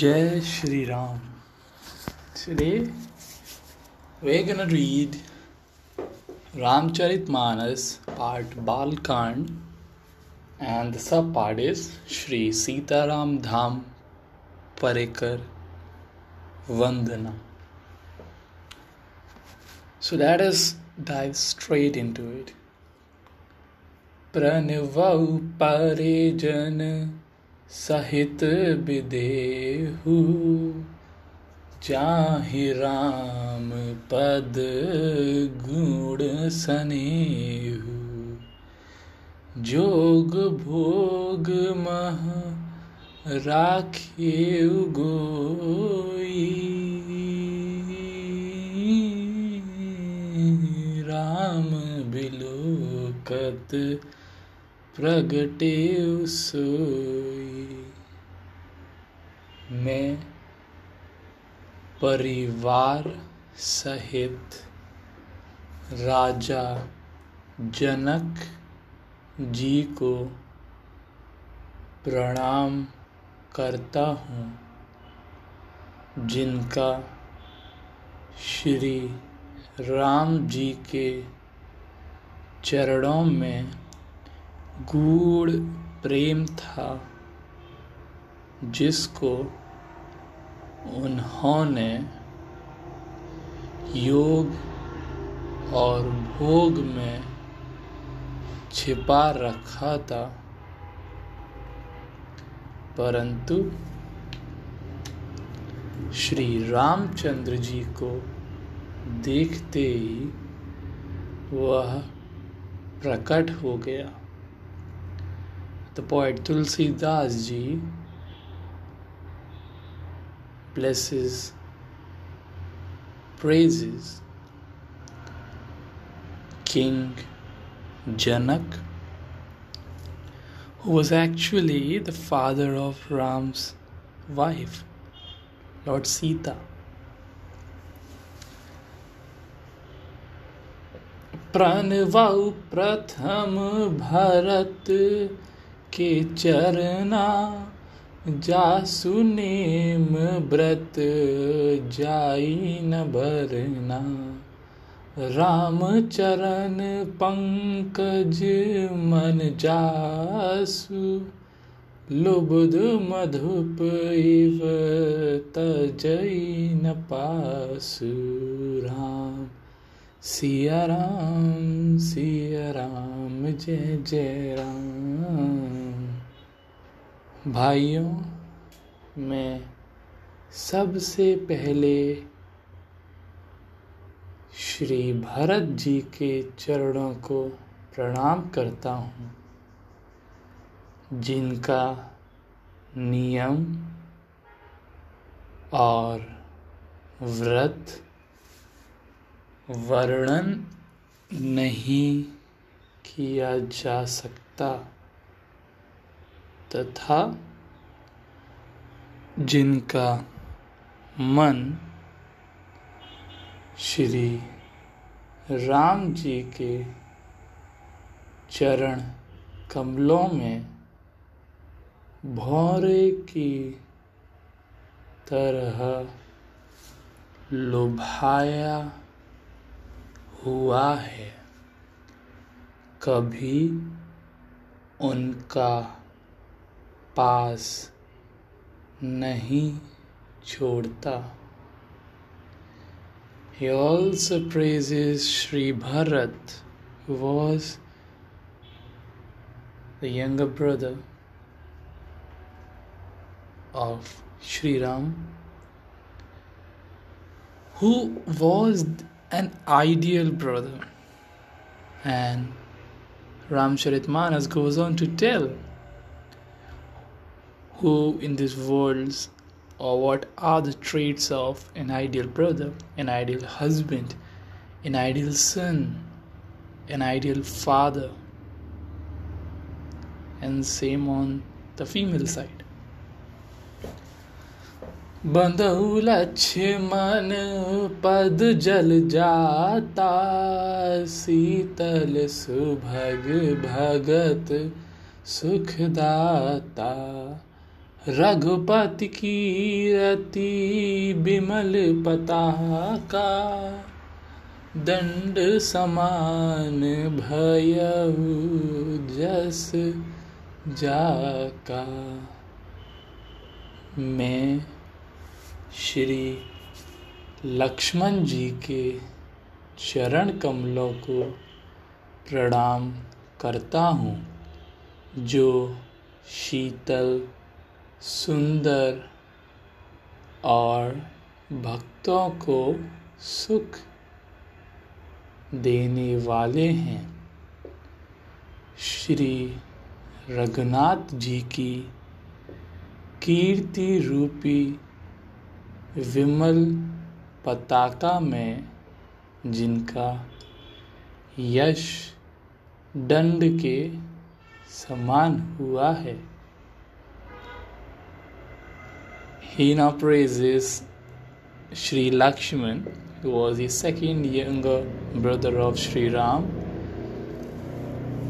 Jai Shri Ram. Today we're gonna read Ramcharitmanas part Balkand and the sub part is Shri Sitaram Dham Parekar Vandana. So let us dive straight into it. Pranavau Parejan सहित विदेहु जाहि राम पद गुण सनेहु। जोग भोग मह राखे गोई। राम बिलोकत प्रगटे मैं परिवार सहित राजा जनक जी को प्रणाम करता हूँ, जिनका श्री राम जी के चरणों में गूढ़ प्रेम था जिसको उन्होंने योग और भोग में छिपा रखा था। परंतु श्री रामचंद्र जी को देखते ही वह प्रकट हो गया। The poet Tulsidas ji blesses, praises King Janak, who was actually the father of Ram's wife, Lord Sita. प्रणवाउ प्रथम भरत के चरना जासु नेम व्रत जाई न भरना। राम चरण पंकज मन जासु, लुबुद मधुप इव न पासु। राम, सिया राम सिया राम, जय जय राम। भाइयों, मैं सबसे पहले श्री भरत जी के चरणों को प्रणाम करता हूँ, जिनका नियम और व्रत वर्णन नहीं किया जा सकता। तथा जिनका मन श्री राम जी के चरण कमलों में भौरे की तरह लुभाया हुआ है। कभी उनका पास नहीं छोड़ता He also praises Sri Bharat, who was the younger brother of Sri Ram, who was an ideal brother. And Ramcharitmanas goes on to tell who in this world or what are the traits of an ideal brother, an ideal husband, an ideal son, an ideal father, and same on the female side. बंधु लक्ष्मण पद जल जाता शीतल सुभग भगत सुखदाता रघुपति की रति बिमल पताका, दंड समान भयऊ जस जाका। मैं श्री लक्ष्मण जी के चरण कमलों को प्रणाम करता हूँ, जो शीतल सुंदर और भक्तों को सुख देने वाले हैं। श्री रघुनाथ जी की कीर्ति रूपी विमल पताका में जिनका यश दंड के समान हुआ है। He now praises Sri Lakshman, who was the second younger brother of Sri Ram.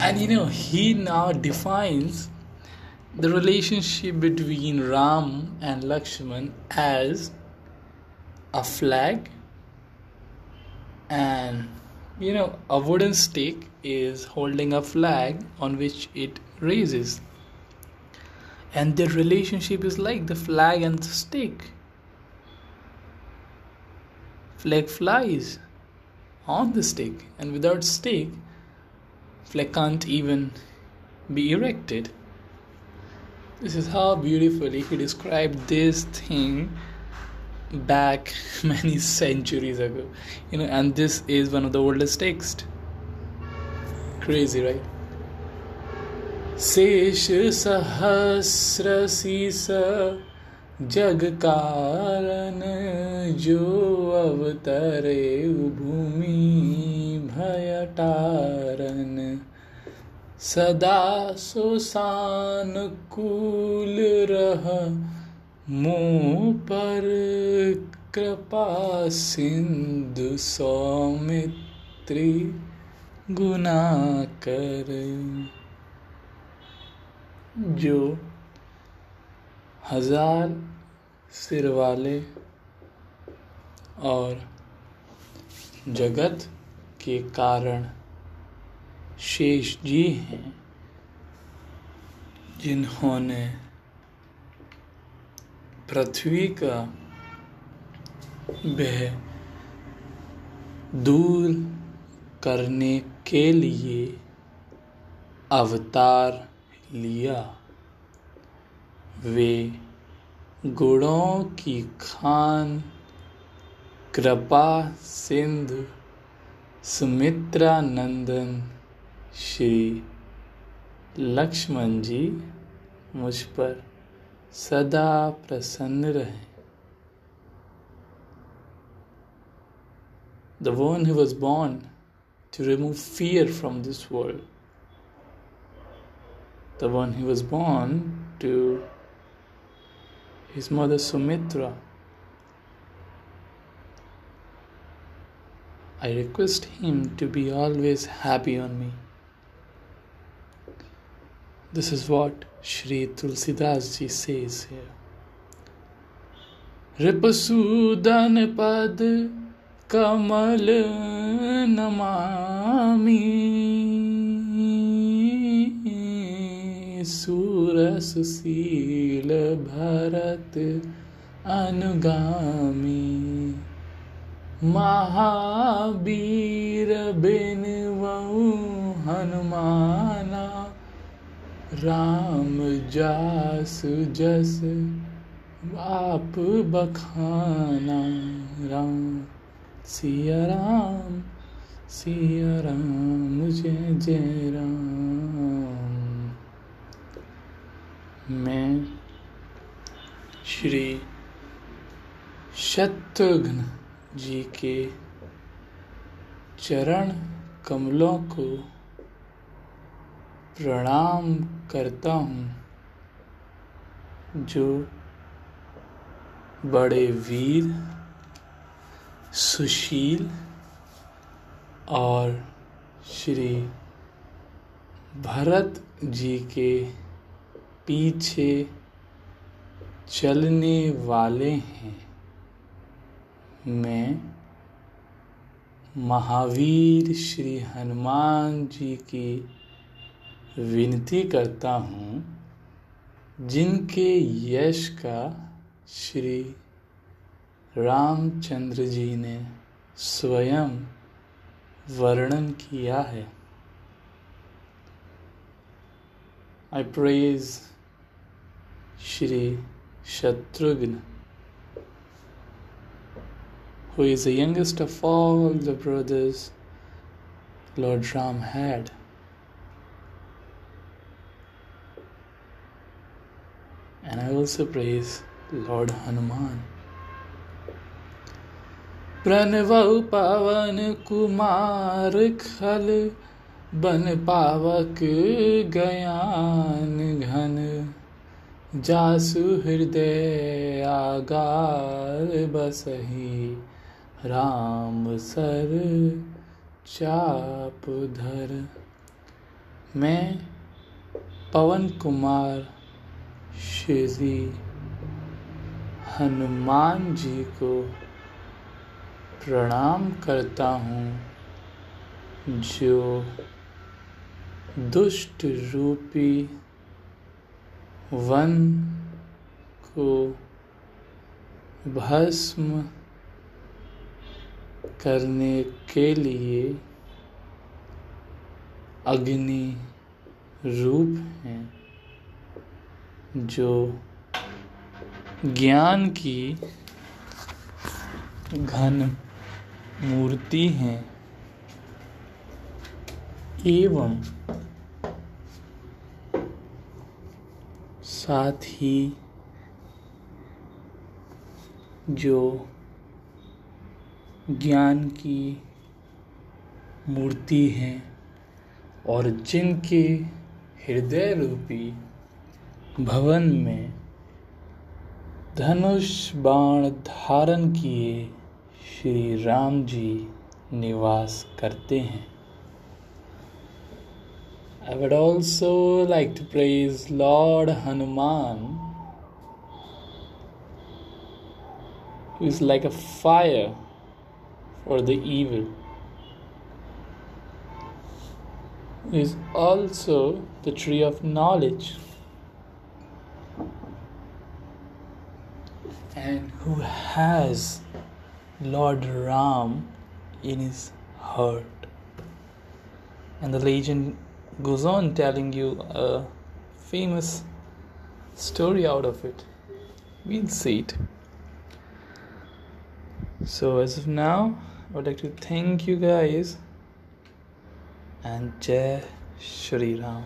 And you know, he now defines the relationship between Ram and Lakshman as a flag and you know a wooden stick is holding a flag on which it raises and their relationship is like the flag and the stick. Flag flies on the stick, and without stick, flag can't even be erected. This is how beautifully he described this thing back many centuries ago. You know, and this is one of the oldest texts. Crazy, right? शेष सहस्र शीस जग कारण जो अवतरे भूमि भयटारन। सदा सुसानुकूल रह मुँह पर कृपा सिंधु सौमित्री गुना कर जो हज़ार सिर वाले और जगत के कारण शेष जी हैं, जिन्होंने पृथ्वी का वह दूर करने के लिए अवतार लिया वे गुणों की खान कृपा सिंधु सुमित्रा नंदन श्री लक्ष्मण जी मुझ पर सदा प्रसन्न रहे the one who was born to remove fear from this world the one who was born to his mother Sumitra. I request him to be always happy on me. This is what Sri Tulsidas ji says here. Ripasudan pad kamal namami सुशील भरत अनुगामी। महावीर बिन हनुमाना, राम जास जस, आप बखाना। राम, सिया राम सिया राम जय जय राम। मैं श्री शत्रुघ्न जी के चरण कमलों को प्रणाम करता हूँ, जो बड़े वीर, सुशील और श्री भरत जी के पीछे चलने वाले हैं। मैं महावीर श्री हनुमान जी की विनती करता हूँ, जिनके यश का श्री रामचंद्र जी ने स्वयं वर्णन किया है। I praise Shri Shatrughna, who is the youngest of all the brothers Lord Ram had. And I also praise Lord Hanuman. प्रणव पावन कुमार खल बन पावक गयान घन जासु हृदय आगार बसही, राम सर चाप धर। मैं पवन कुमार श्री हनुमान जी को प्रणाम करता हूँ, जो दुष्ट रूपी वन को भस्म करने के लिए अग्नि रूप हैं, जो ज्ञान की घन मूर्ति हैं। एवं साथ ही जो ज्ञान की मूर्ति हैं और जिनके हृदय रूपी भवन में धनुष बाण धारण किए श्री राम जी निवास करते हैं। I would also like to praise Lord Hanuman, who is like a fire for the evil. He is also the tree of knowledge. And who has Lord Ram in his heart. And the legend goes on telling you a famous story out of it. We'll see it. So, as of now, I would like to thank you guys and Jai Shri Ram.